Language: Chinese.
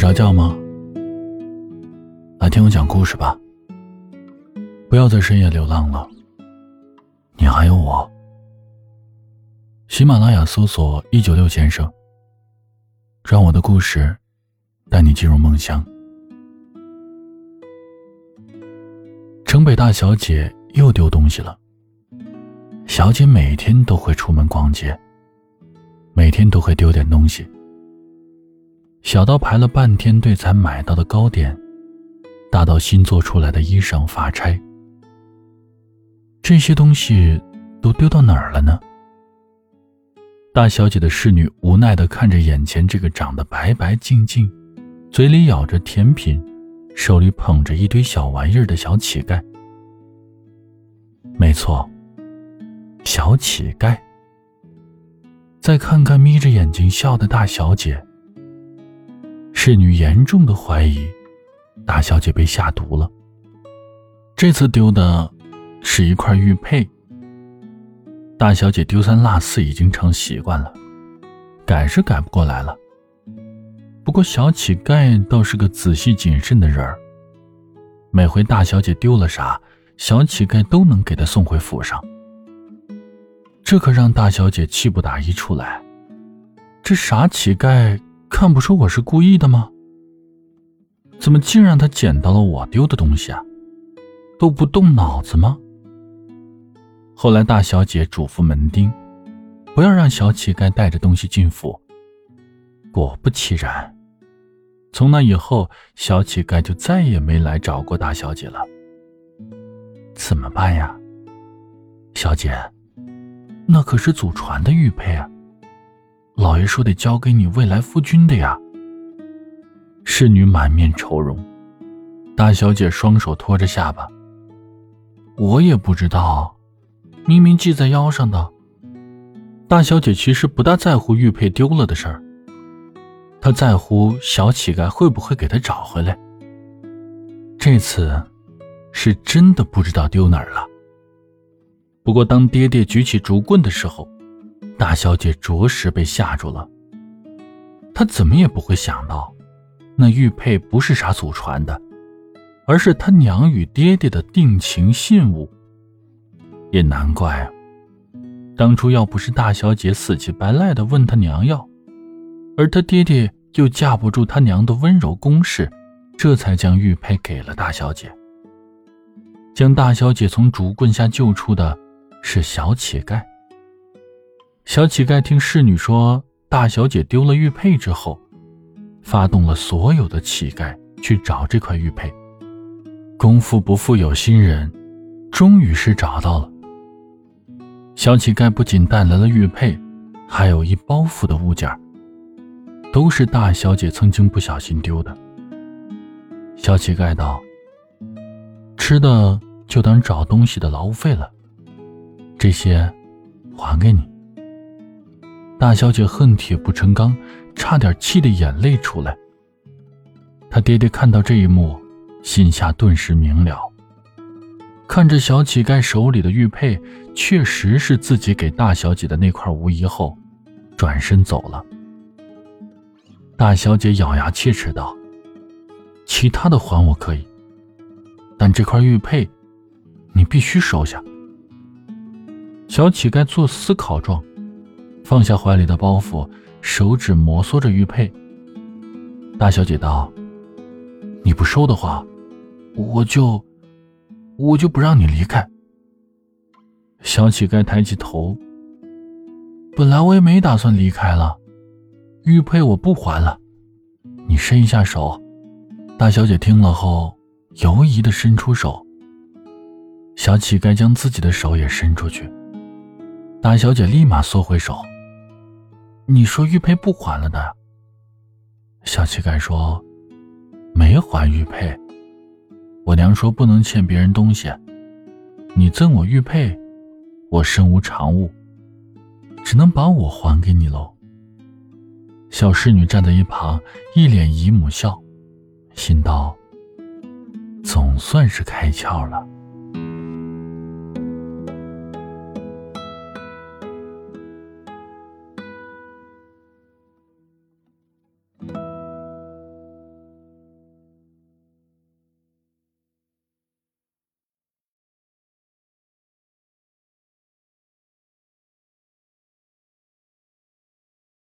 着觉吗？来听我讲故事吧。不要在深夜流浪了，你还有我。喜马拉雅搜索“一九六先生”，让我的故事带你进入梦乡。城北大小姐又丢东西了。小姐每天都会出门逛街，每天都会丢点东西。小到排了半天队才买到的糕点，大到新做出来的衣裳、发钗，这些东西都丢到哪儿了呢？大小姐的侍女无奈的看着眼前这个长得白白净净、嘴里咬着甜品、手里捧着一堆小玩意儿的小乞丐。没错，小乞丐。再看看眯着眼睛笑的大小姐。侍女严重的怀疑，大小姐被下毒了。这次丢的，是一块玉佩。大小姐丢三落四已经成习惯了，改是改不过来了。不过小乞丐倒是个仔细谨慎的人儿。每回大小姐丢了啥，小乞丐都能给她送回府上。这可让大小姐气不打一处来。这傻乞丐！看不出我是故意的吗？怎么竟让他捡到了我丢的东西啊？都不动脑子吗？后来大小姐嘱咐门丁，不要让小乞丐带着东西进府。果不其然，从那以后，小乞丐就再也没来找过大小姐了。怎么办呀？小姐，那可是祖传的玉佩啊！老爷说得交给你未来夫君的呀。侍女满面愁容，大小姐双手托着下巴。我也不知道，明明系在腰上的。大小姐其实不大在乎玉佩丢了的事儿，她在乎小乞丐会不会给她找回来。这次，是真的不知道丢哪儿了。不过当爹爹举起竹棍的时候。大小姐着实被吓住了。她怎么也不会想到，那玉佩不是啥祖传的，而是她娘与爹爹的定情信物。也难怪，当初要不是大小姐死乞白赖的问她娘要，而她爹爹又架不住他娘的温柔攻势，这才将玉佩给了大小姐。将大小姐从竹棍下救出的，是小乞丐。小乞丐听侍女说大小姐丢了玉佩之后，发动了所有的乞丐去找这块玉佩。功夫不负有心人，终于是找到了。小乞丐不仅带来了玉佩，还有一包袱的物件都是大小姐曾经不小心丢的。小乞丐道：“吃的就当找东西的劳务费了，这些还给你。”大小姐恨铁不成钢，差点气得眼泪出来。他爹爹看到这一幕，心下顿时明了。看着小乞丐手里的玉佩确实是自己给大小姐的那块无疑后，转身走了。大小姐咬牙切齿道：“其他的还我可以，但这块玉佩，你必须收下。”小乞丐做思考状。放下怀里的包袱，手指摩挲着玉佩。大小姐道：“你不收的话，我就，我就不让你离开。”小乞丐抬起头：“本来我也没打算离开了，玉佩我不还了，你伸一下手。”大小姐听了后，犹疑的伸出手。小乞丐将自己的手也伸出去，大小姐立马缩回手。你说玉佩不还了的？小乞丐说：“没还玉佩。我娘说不能欠别人东西。你赠我玉佩，我身无长物，只能把我还给你喽。”小侍女站在一旁，一脸姨母笑，心道：“总算是开窍了。”